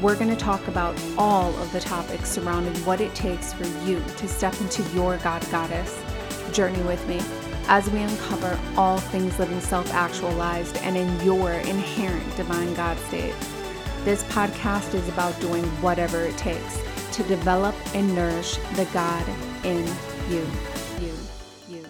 we're going to talk about all of the topics surrounding what it takes for you to step into your God Goddess journey with me as we uncover all things living self actualized and in your inherent divine God state. This podcast is about doing whatever it takes to develop and nourish the God in you. You, you,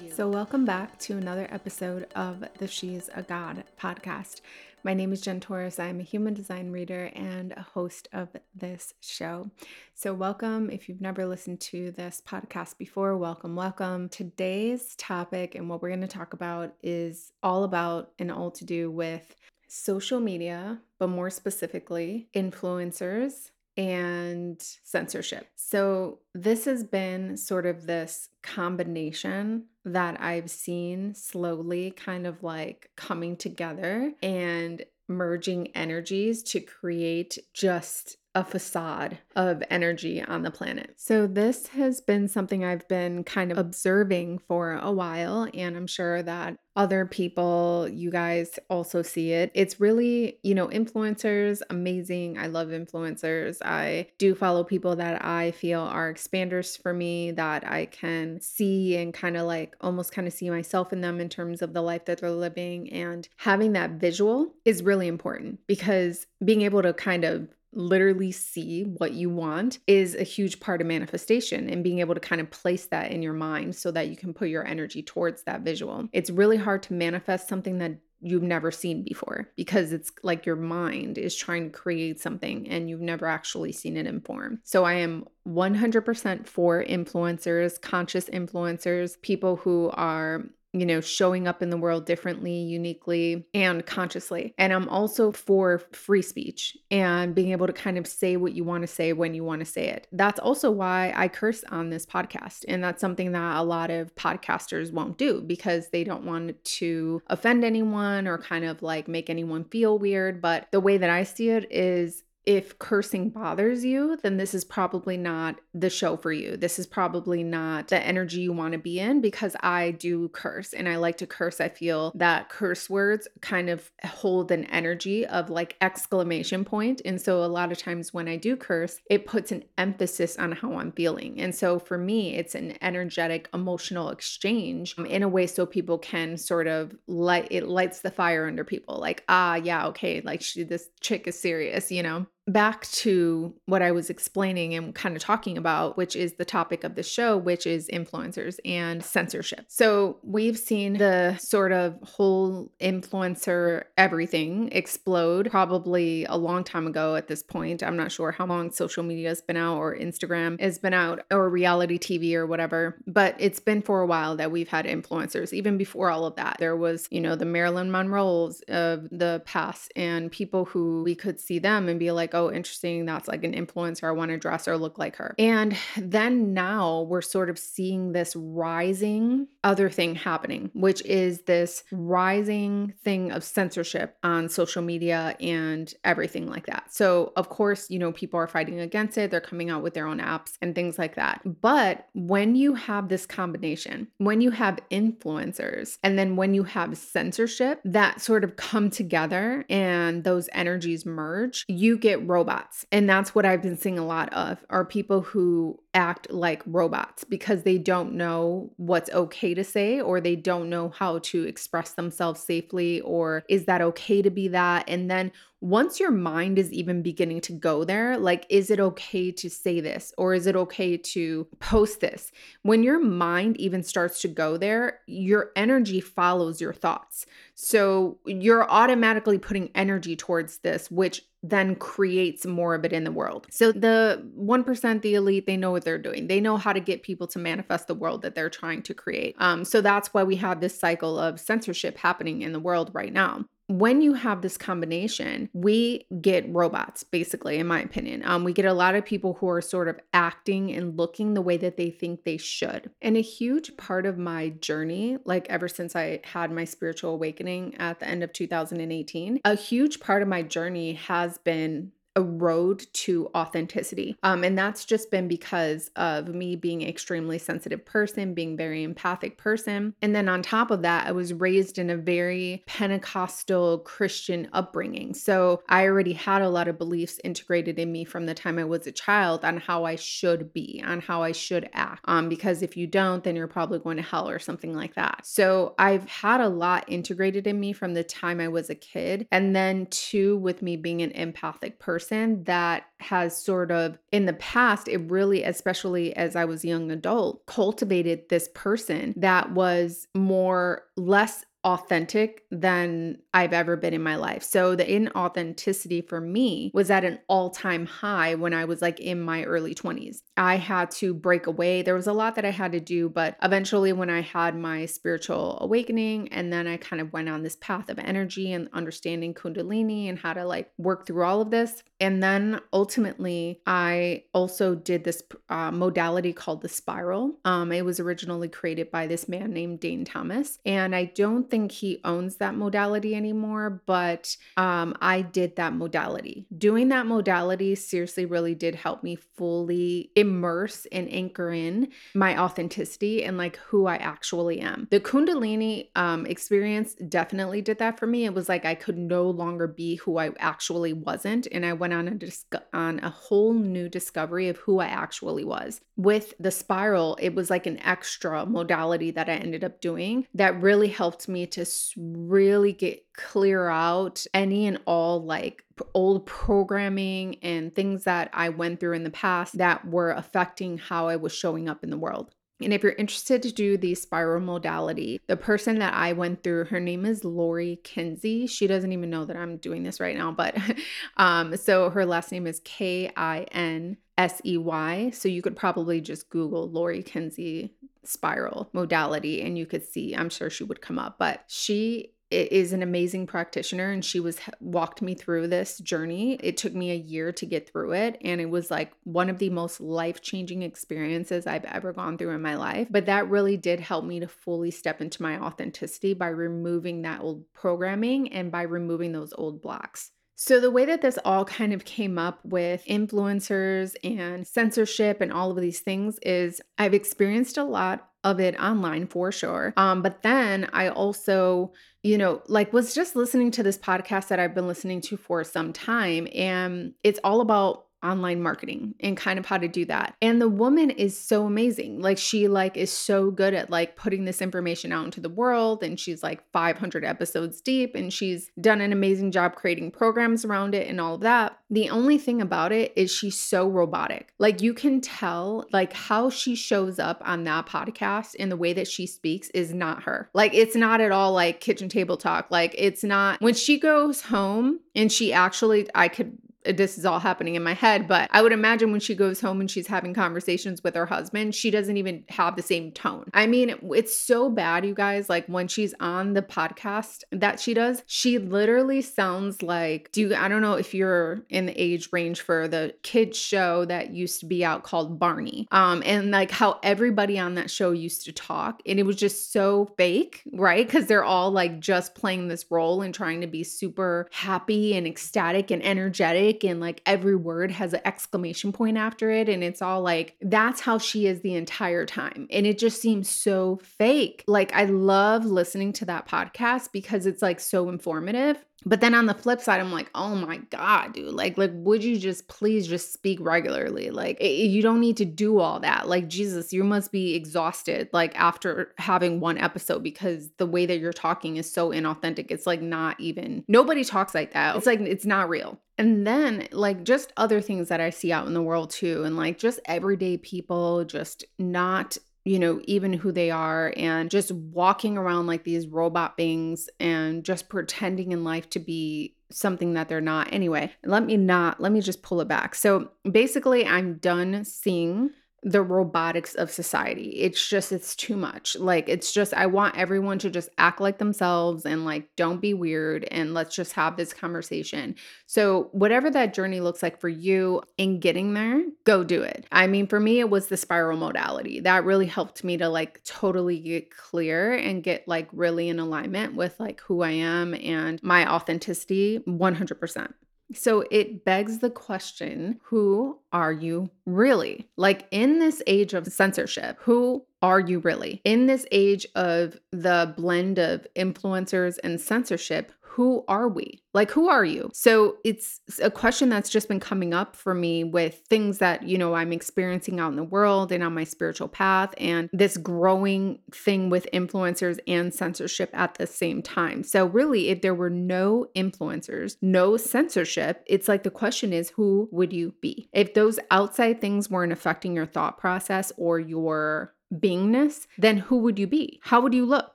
you. So, welcome back to another episode of the She's a God podcast. My name is Jen Torres. I'm a human design reader and a host of this show. So, welcome. If you've never listened to this podcast before, welcome, welcome. Today's topic and what we're going to talk about is all about and all to do with social media, but more specifically, influencers and censorship. So, this has been sort of this combination that I've seen slowly kind of like coming together and merging energies to create just a facade of energy on the planet. So, this has been something I've been kind of observing for a while, and I'm sure that other people, you guys also see it. It's really, you know, influencers, amazing. I love influencers. I do follow people that I feel are expanders for me, that I can see and kind of like almost kind of see myself in them in terms of the life that they're living. And having that visual is really important because being able to kind of literally see what you want is a huge part of manifestation and being able to kind of place that in your mind so that you can put your energy towards that visual. It's really hard to manifest something that you've never seen before because it's like your mind is trying to create something and you've never actually seen it in form. So I am 100% for influencers, conscious influencers, people who are you know, showing up in the world differently, uniquely, and consciously. And I'm also for free speech and being able to kind of say what you want to say when you want to say it. That's also why I curse on this podcast. And that's something that a lot of podcasters won't do because they don't want to offend anyone or kind of like make anyone feel weird. But the way that I see it is if cursing bothers you, then this is probably not the show for you. This is probably not the energy you want to be in because I do curse and I like to curse. I feel that curse words kind of hold an energy of like exclamation point. And so a lot of times when I do curse, it puts an emphasis on how I'm feeling. And so for me, it's an energetic emotional exchange in a way so people can sort of light it lights the fire under people like, ah, yeah, okay, like she, this chick is serious, you know? Back to what I was explaining and kind of talking about, which is the topic of the show, which is influencers and censorship. So we've seen the sort of whole influencer everything explode probably a long time ago at this point. I'm not sure how long social media has been out or Instagram has been out or reality TV or whatever, but it's been for a while that we've had influencers. Even before all of that, there was, you know, the Marilyn Monroes of the past and people who we could see them and be like, interesting. That's like an influencer. I want to dress or look like her. And then now we're sort of seeing this rising other thing happening, which is this rising thing of censorship on social media and everything like that. So, of course, you know, people are fighting against it. They're coming out with their own apps and things like that. But when you have this combination, when you have influencers and then when you have censorship that sort of come together and those energies merge, you get robots. And that's what I've been seeing a lot of are people who act like robots because they don't know what's okay to say or they don't know how to express themselves safely or is that okay to be that and then once your mind is even beginning to go there, like, is it okay to say this or is it okay to post this? When your mind even starts to go there, your energy follows your thoughts. So you're automatically putting energy towards this, which then creates more of it in the world. So the 1%, the elite, they know what they're doing. They know how to get people to manifest the world that they're trying to create. Um, so that's why we have this cycle of censorship happening in the world right now when you have this combination, we get robots, basically, in my opinion. Um, we get a lot of people who are sort of acting and looking the way that they think they should. And a huge part of my journey, like ever since I had my spiritual awakening at the end of 2018, a huge part of my journey has been a road to authenticity. Um, and that's just been because of me being extremely sensitive person, being very empathic person. And then on top of that, I was raised in a very Pentecostal Christian upbringing. So I already had a lot of beliefs integrated in me from the time I was a child on how I should be, on how I should act. Um, because if you don't, then you're probably going to hell or something like that. So I've had a lot integrated in me from the time I was a kid. And then two, with me being an empathic person person that has sort of in the past it really especially as I was a young adult cultivated this person that was more less authentic than I've ever been in my life. So the inauthenticity for me was at an all-time high when I was like in my early 20s. I had to break away. There was a lot that I had to do, but eventually when I had my spiritual awakening and then I kind of went on this path of energy and understanding kundalini and how to like work through all of this. And then ultimately I also did this uh, modality called the spiral. Um, it was originally created by this man named Dane Thomas and I don't think he owns that modality anymore, but um, I did that modality. Doing that modality seriously really did help me fully immerse and anchor in my authenticity and like who I actually am. The Kundalini um, experience definitely did that for me. It was like I could no longer be who I actually wasn't, and I went on a dis- on a whole new discovery of who I actually was. With the spiral, it was like an extra modality that I ended up doing that really helped me me to really get clear out any and all like old programming and things that I went through in the past that were affecting how I was showing up in the world. And if you're interested to do the spiral modality, the person that I went through, her name is Lori Kinsey. She doesn't even know that I'm doing this right now, but um, so her last name is K I N S E Y. So you could probably just Google Lori Kinsey spiral modality and you could see, I'm sure she would come up, but she is an amazing practitioner and she was walked me through this journey. It took me a year to get through it and it was like one of the most life-changing experiences I've ever gone through in my life. But that really did help me to fully step into my authenticity by removing that old programming and by removing those old blocks. So, the way that this all kind of came up with influencers and censorship and all of these things is I've experienced a lot of it online for sure. Um, but then I also, you know, like was just listening to this podcast that I've been listening to for some time, and it's all about online marketing and kind of how to do that. And the woman is so amazing. Like she like is so good at like putting this information out into the world and she's like 500 episodes deep and she's done an amazing job creating programs around it and all of that. The only thing about it is she's so robotic. Like you can tell like how she shows up on that podcast and the way that she speaks is not her. Like it's not at all like kitchen table talk. Like it's not when she goes home and she actually I could this is all happening in my head, but I would imagine when she goes home and she's having conversations with her husband, she doesn't even have the same tone. I mean, it's so bad, you guys. Like when she's on the podcast that she does, she literally sounds like, do you, I don't know if you're in the age range for the kids show that used to be out called Barney. Um, and like how everybody on that show used to talk. And it was just so fake, right? Because they're all like just playing this role and trying to be super happy and ecstatic and energetic and like every word has an exclamation point after it. And it's all like, that's how she is the entire time. And it just seems so fake. Like, I love listening to that podcast because it's like so informative. But then on the flip side, I'm like, oh my God, dude. Like, like, would you just please just speak regularly? Like, it, you don't need to do all that. Like, Jesus, you must be exhausted, like, after having one episode because the way that you're talking is so inauthentic. It's like not even, nobody talks like that. It's like, it's not real. And then, like, just other things that I see out in the world too, and like just everyday people just not you know, even who they are and just walking around like these robot beings and just pretending in life to be something that they're not. Anyway, let me not, let me just pull it back. So basically, I'm done seeing the robotics of society. It's just, it's too much. Like, it's just, I want everyone to just act like themselves and like, don't be weird and let's just have this conversation. So, whatever that journey looks like for you in getting there, go do it. I mean, for me, it was the spiral modality that really helped me to like totally get clear and get like really in alignment with like who I am and my authenticity 100%. So it begs the question who are you really? Like in this age of censorship, who are you really? In this age of the blend of influencers and censorship, who are we? Like, who are you? So it's a question that's just been coming up for me with things that, you know, I'm experiencing out in the world and on my spiritual path, and this growing thing with influencers and censorship at the same time. So, really, if there were no influencers, no censorship, it's like the question is, who would you be? If those outside things weren't affecting your thought process or your beingness, then who would you be? How would you look?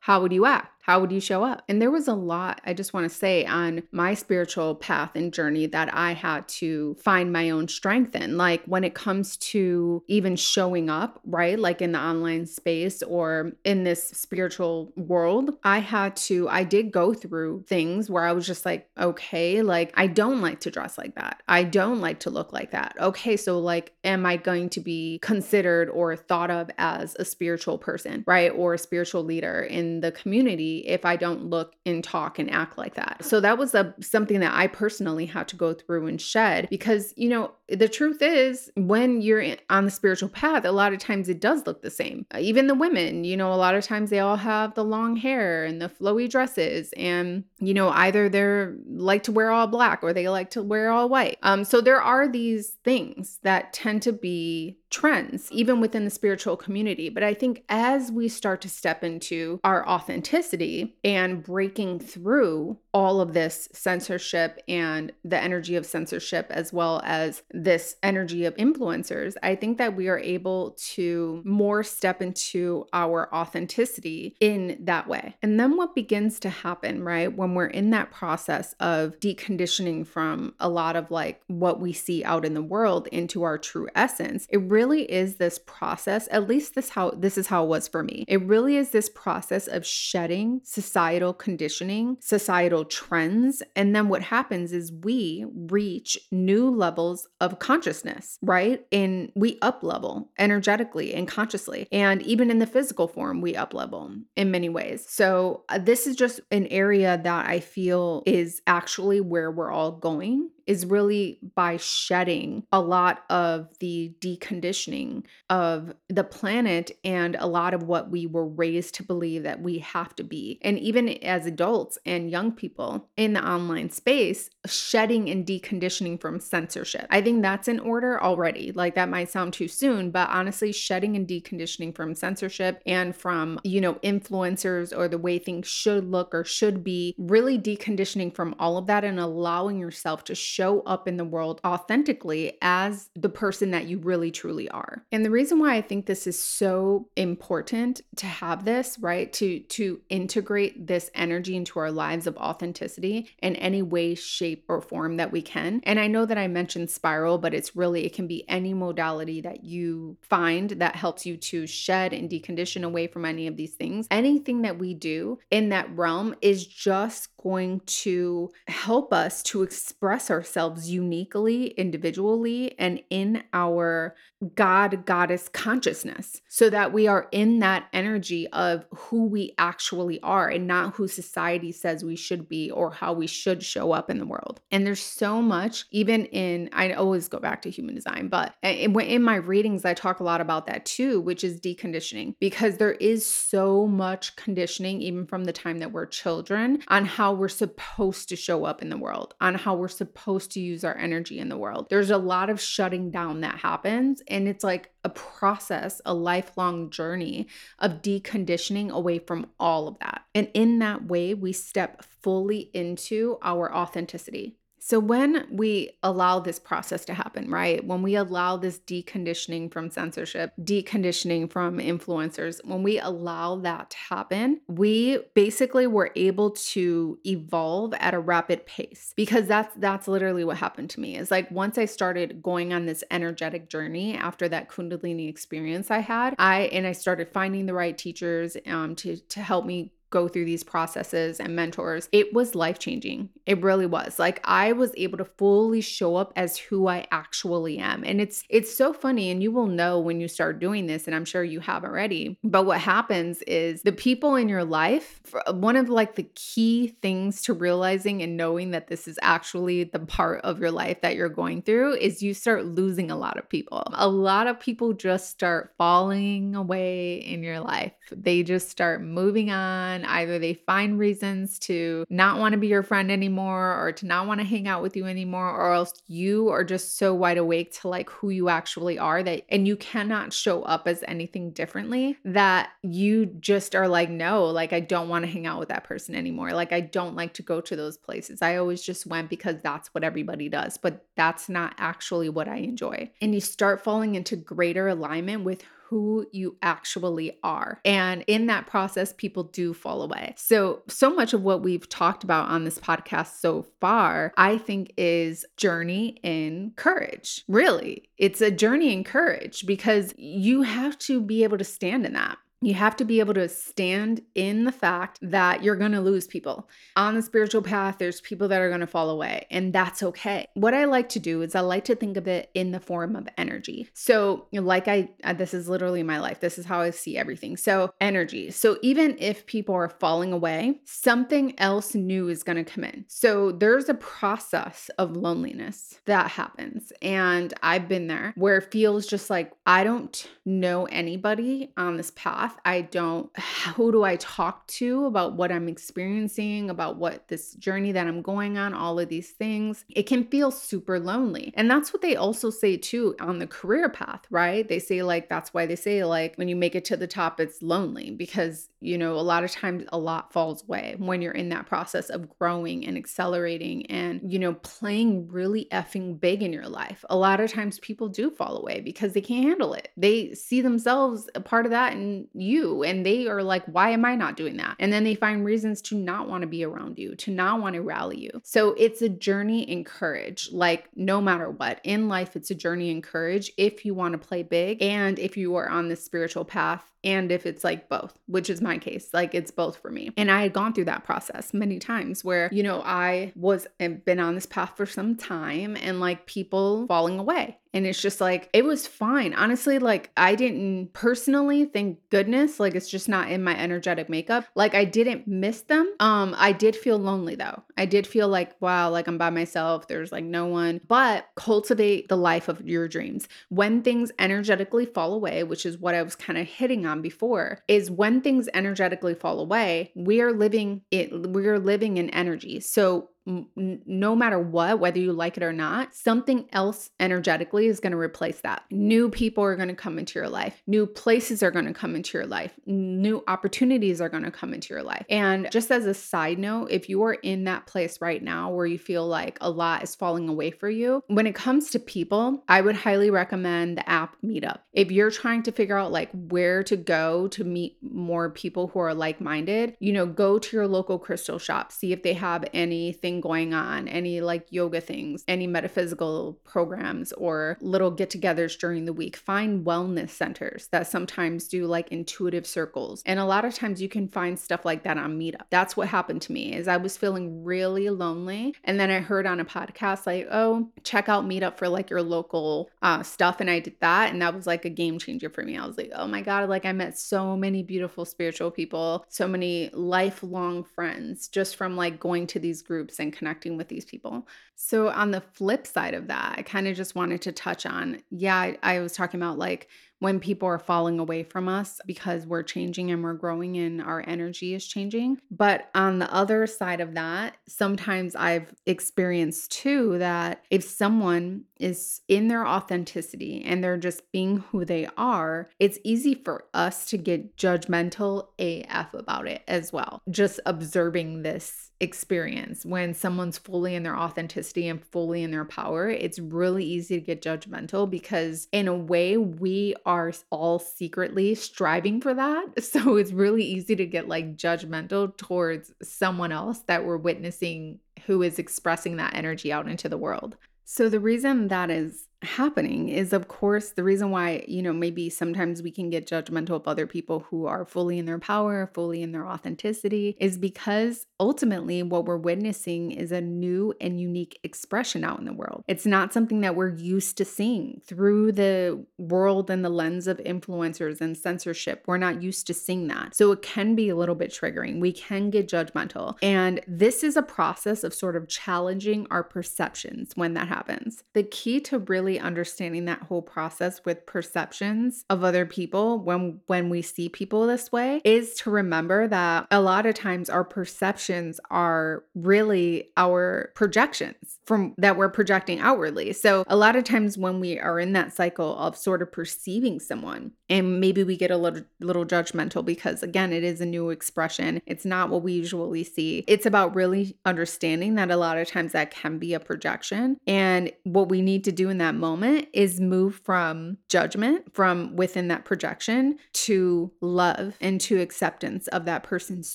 How would you act? How would you show up? And there was a lot, I just want to say, on my spiritual path and journey that I had to find my own strength in. Like when it comes to even showing up, right? Like in the online space or in this spiritual world, I had to, I did go through things where I was just like, okay, like I don't like to dress like that. I don't like to look like that. Okay, so like, am I going to be considered or thought of as a spiritual person, right? Or a spiritual leader in the community? If I don't look and talk and act like that. So that was a something that I personally had to go through and shed because you know the truth is when you're on the spiritual path a lot of times it does look the same. Uh, even the women, you know, a lot of times they all have the long hair and the flowy dresses and you know either they're like to wear all black or they like to wear all white. Um so there are these things that tend to be trends, even within the spiritual community. But I think as we start to step into our authenticity and breaking through all of this censorship and the energy of censorship, as well as this energy of influencers, I think that we are able to more step into our authenticity in that way. And then what begins to happen, right, when we're in that process of deconditioning from a lot of like what we see out in the world into our true essence, it really is this process, at least this how this is how it was for me. It really is this process of shedding societal conditioning, societal trends. And then what happens is we reach new levels of consciousness, right? And we up level energetically and consciously. And even in the physical form, we up level in many ways. So, uh, this is just an area that I feel is actually where we're all going is really by shedding a lot of the deconditioning of the planet and a lot of what we were raised to believe that we have to be. And even as adults and young people in the online space, shedding and deconditioning from censorship. I think that's in order already. Like that might sound too soon, but honestly, shedding and deconditioning from censorship and from, you know, influencers or the way things should look or should be, really deconditioning from all of that and allowing yourself to show up in the world authentically as the person that you really truly are. And the reason why I think this is so important to have this, right? To to integrate this energy into our lives of authenticity in any way, shape or form that we can. And I know that I mentioned spiral, but it's really it can be any modality that you find that helps you to shed and decondition away from any of these things. Anything that we do in that realm is just going to help us to express ourselves uniquely, individually, and in our God goddess consciousness so that we are in that energy of who we actually are and not who society says we should be or how we should show up in the world. And there's so much, even in, I know always go back to human design, but in my readings, I talk a lot about that too, which is deconditioning, because there is so much conditioning, even from the time that we're children, on how we're supposed to show up in the world, on how we're supposed to use our energy in the world. There's a lot of shutting down that happens. And it's like a process, a lifelong journey of deconditioning away from all of that. And in that way, we step fully into our authenticity. So, when we allow this process to happen, right? When we allow this deconditioning from censorship, deconditioning from influencers, when we allow that to happen, we basically were able to evolve at a rapid pace because that's that's literally what happened to me. Is like once I started going on this energetic journey after that Kundalini experience I had, I and I started finding the right teachers um, to to help me go through these processes and mentors, it was life changing. It really was. Like I was able to fully show up as who I actually am. And it's it's so funny and you will know when you start doing this and I'm sure you have already. But what happens is the people in your life, one of like the key things to realizing and knowing that this is actually the part of your life that you're going through is you start losing a lot of people. A lot of people just start falling away in your life. They just start moving on Either they find reasons to not want to be your friend anymore or to not want to hang out with you anymore, or else you are just so wide awake to like who you actually are that and you cannot show up as anything differently that you just are like, no, like I don't want to hang out with that person anymore. Like I don't like to go to those places. I always just went because that's what everybody does, but that's not actually what I enjoy. And you start falling into greater alignment with who you actually are. And in that process, people do fall away. So, so much of what we've talked about on this podcast so far, I think is journey in courage. Really, it's a journey in courage because you have to be able to stand in that. You have to be able to stand in the fact that you're going to lose people. On the spiritual path, there's people that are going to fall away, and that's okay. What I like to do is I like to think of it in the form of energy. So, like I, this is literally my life. This is how I see everything. So, energy. So, even if people are falling away, something else new is going to come in. So, there's a process of loneliness that happens. And I've been there where it feels just like I don't know anybody on this path path. I don't, who do I talk to about what I'm experiencing, about what this journey that I'm going on, all of these things. It can feel super lonely. And that's what they also say too on the career path, right? They say, like, that's why they say, like, when you make it to the top, it's lonely because, you know, a lot of times a lot falls away when you're in that process of growing and accelerating and, you know, playing really effing big in your life. A lot of times people do fall away because they can't handle it. They see themselves a part of that and you and they are like why am i not doing that? And then they find reasons to not want to be around you to not want to rally you. So it's a journey in courage like no matter what. In life it's a journey in courage if you want to play big and if you are on this spiritual path and if it's like both, which is my case, like it's both for me. And I had gone through that process many times where, you know, I was eh, been on this path for some time and like people falling away and it's just like, it was fine. Honestly, like I didn't personally, thank goodness, like it's just not in my energetic makeup. Like I didn't miss them. Um, I did feel lonely though. I did feel like, wow, like I'm by myself. There's like no one. But cultivate the life of your dreams. When things energetically fall away, which is what I was kind of hitting on before, is when things energetically fall away, we are living it, we are living in energy. So no matter what, whether you like it or not, something else energetically is going to replace that. New people are going to come into your life. New places are going to come into your life. New opportunities are going to come into your life. And just as a side note, if you are in that place right now where you feel like a lot is falling away for you, when it comes to people, I would highly recommend the app Meetup. If you're trying to figure out like where to go to meet more people who are like-minded, you know, go to your local crystal shop, see if they have anything going on, any like yoga things, any metaphysical programs or little get togethers during the week. Find wellness centers that sometimes do like intuitive circles. And a lot of times you can find stuff like that on Meetup. That's what happened to me is I was feeling really lonely. And then I heard on a podcast like, oh, check out Meetup for like your local uh, stuff. And I did that. And that was like a game changer for me. I was like, oh my God, like I met so many beautiful spiritual people, so many lifelong friends just from like going to these groups and connecting with these people. So, on the flip side of that, I kind of just wanted to touch on yeah, I, I was talking about like when people are falling away from us because we're changing and we're growing and our energy is changing. But on the other side of that, sometimes I've experienced too that if someone is in their authenticity and they're just being who they are, it's easy for us to get judgmental AF about it as well. Just observing this experience when someone's fully in their authenticity and fully in their power, it's really easy to get judgmental because, in a way, we are all secretly striving for that. So it's really easy to get like judgmental towards someone else that we're witnessing who is expressing that energy out into the world. So, the reason that is happening is of course the reason why you know maybe sometimes we can get judgmental of other people who are fully in their power fully in their authenticity is because ultimately what we're witnessing is a new and unique expression out in the world. It's not something that we're used to seeing through the world and the lens of influencers and censorship. We're not used to seeing that. So it can be a little bit triggering. We can get judgmental. And this is a process of sort of challenging our perceptions when that happens. The key to really really understanding that whole process with perceptions of other people when when we see people this way is to remember that a lot of times our perceptions are really our projections from that we're projecting outwardly. So a lot of times when we are in that cycle of sort of perceiving someone and maybe we get a little little judgmental because again it is a new expression. It's not what we usually see. It's about really understanding that a lot of times that can be a projection and what we need to do in that moment is move from judgment from within that projection to love and to acceptance of that person's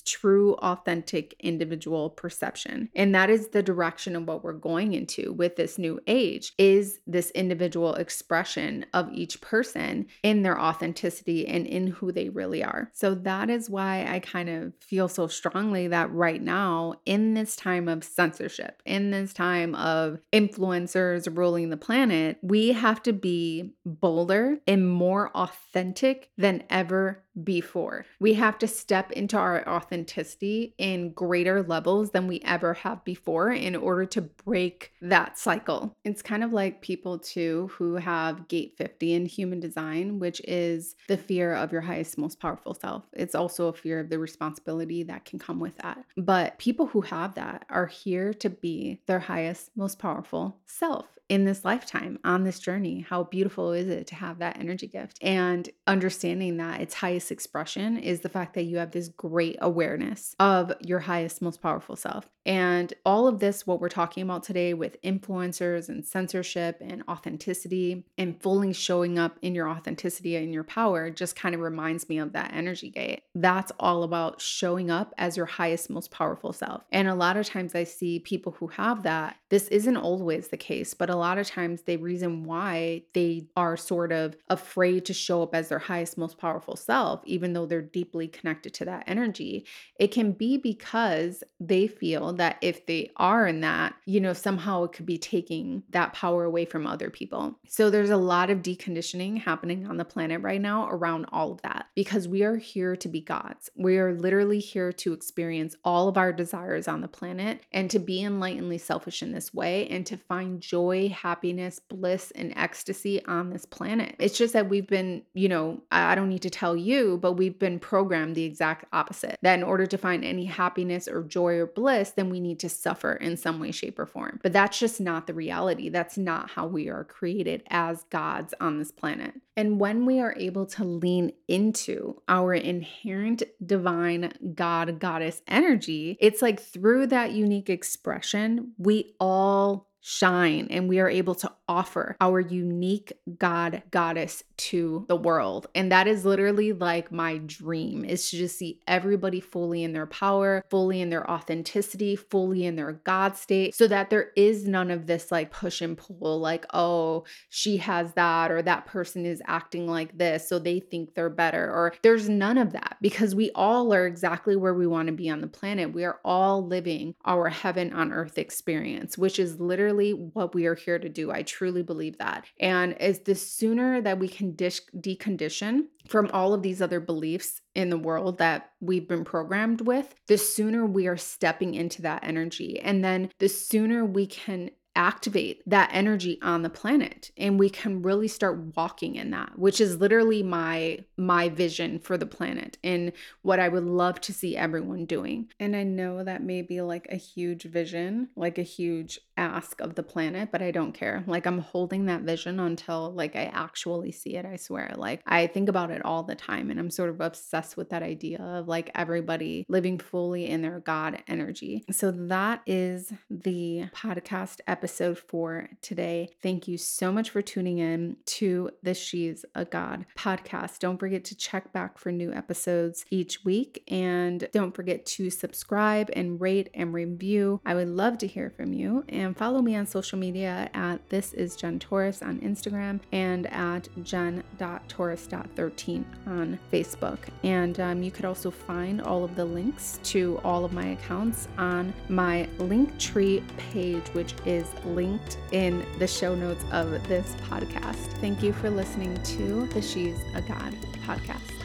true, authentic, individual perception. And that is the direction of what we're going into with this new age is this individual expression of each person in their authenticity and in who they really are. So that is why I kind of feel so strongly that right now in this time of censorship, in this time of influencers ruling the planet, we have to be bolder and more authentic than ever before. We have to step into our authenticity in greater levels than we ever have before in order to break that cycle. It's kind of like people too who have gate 50 in human design, which is the fear of your highest, most powerful self. It's also a fear of the responsibility that can come with that. But people who have that are here to be their highest, most powerful self in this lifetime on this journey. How beautiful is it to have that energy gift? And understanding that its highest expression is the fact that you have this great awareness of your highest, most powerful self. And all of this, what we're talking about today with influencers and censorship and authenticity and fully showing up in your authenticity and your power, just kind of reminds me of that energy gate. That's all about showing up as your highest, most powerful self. And a lot of times I see people who have that. This isn't always the case, but a lot of times the reason why they are sort of afraid to show up as their highest, most powerful self, even though they're deeply connected to that energy, it can be because they feel that if they are in that, you know, somehow it could be taking that power away from other people. So there's a lot of deconditioning happening on the planet right now around all of that because we are here to be gods. We are literally here to experience all of our desires on the planet and to be enlightenedly selfish in this way and to find joy, happiness, bliss, and ecstasy on this planet. It's just that we've been, you know, I don't need to tell you, but we've been programmed the exact opposite that in order to find any happiness or joy or bliss, then we need to suffer in some way, shape, or form. But that's just not the reality. That's not how we are created as gods on this planet. And when we are able to lean into our inherent divine God, goddess energy, it's like through that unique expression, we all shine and we are able to offer our unique God goddess to the world. And that is literally like my dream is to just see everybody fully in their power, fully in their authenticity, fully in their God state, so that there is none of this like push and pull, like, oh, she has that, or that person is acting like this, so they think they're better, or there's none of that because we all are exactly where we want to be on the planet. We are all living our heaven on earth experience, which is literally what we are here to do. I truly believe that. And as the sooner that we can dish, decondition from all of these other beliefs in the world that we've been programmed with, the sooner we are stepping into that energy. And then the sooner we can activate that energy on the planet and we can really start walking in that which is literally my my vision for the planet and what i would love to see everyone doing. And i know that may be like a huge vision like a huge ask of the planet but i don't care. Like i'm holding that vision until like i actually see it i swear. Like i think about it all the time and i'm sort of obsessed with that idea of like everybody living fully in their god energy. So that is the podcast episode episode for today. Thank you so much for tuning in to the She's a God podcast. Don't forget to check back for new episodes each week and don't forget to subscribe and rate and review. I would love to hear from you and follow me on social media at this is Jen Torres on Instagram and at jen.taurus.13 on Facebook. And um, you could also find all of the links to all of my accounts on my Linktree page, which is linked in the show notes of this podcast. Thank you for listening to the She's a God podcast.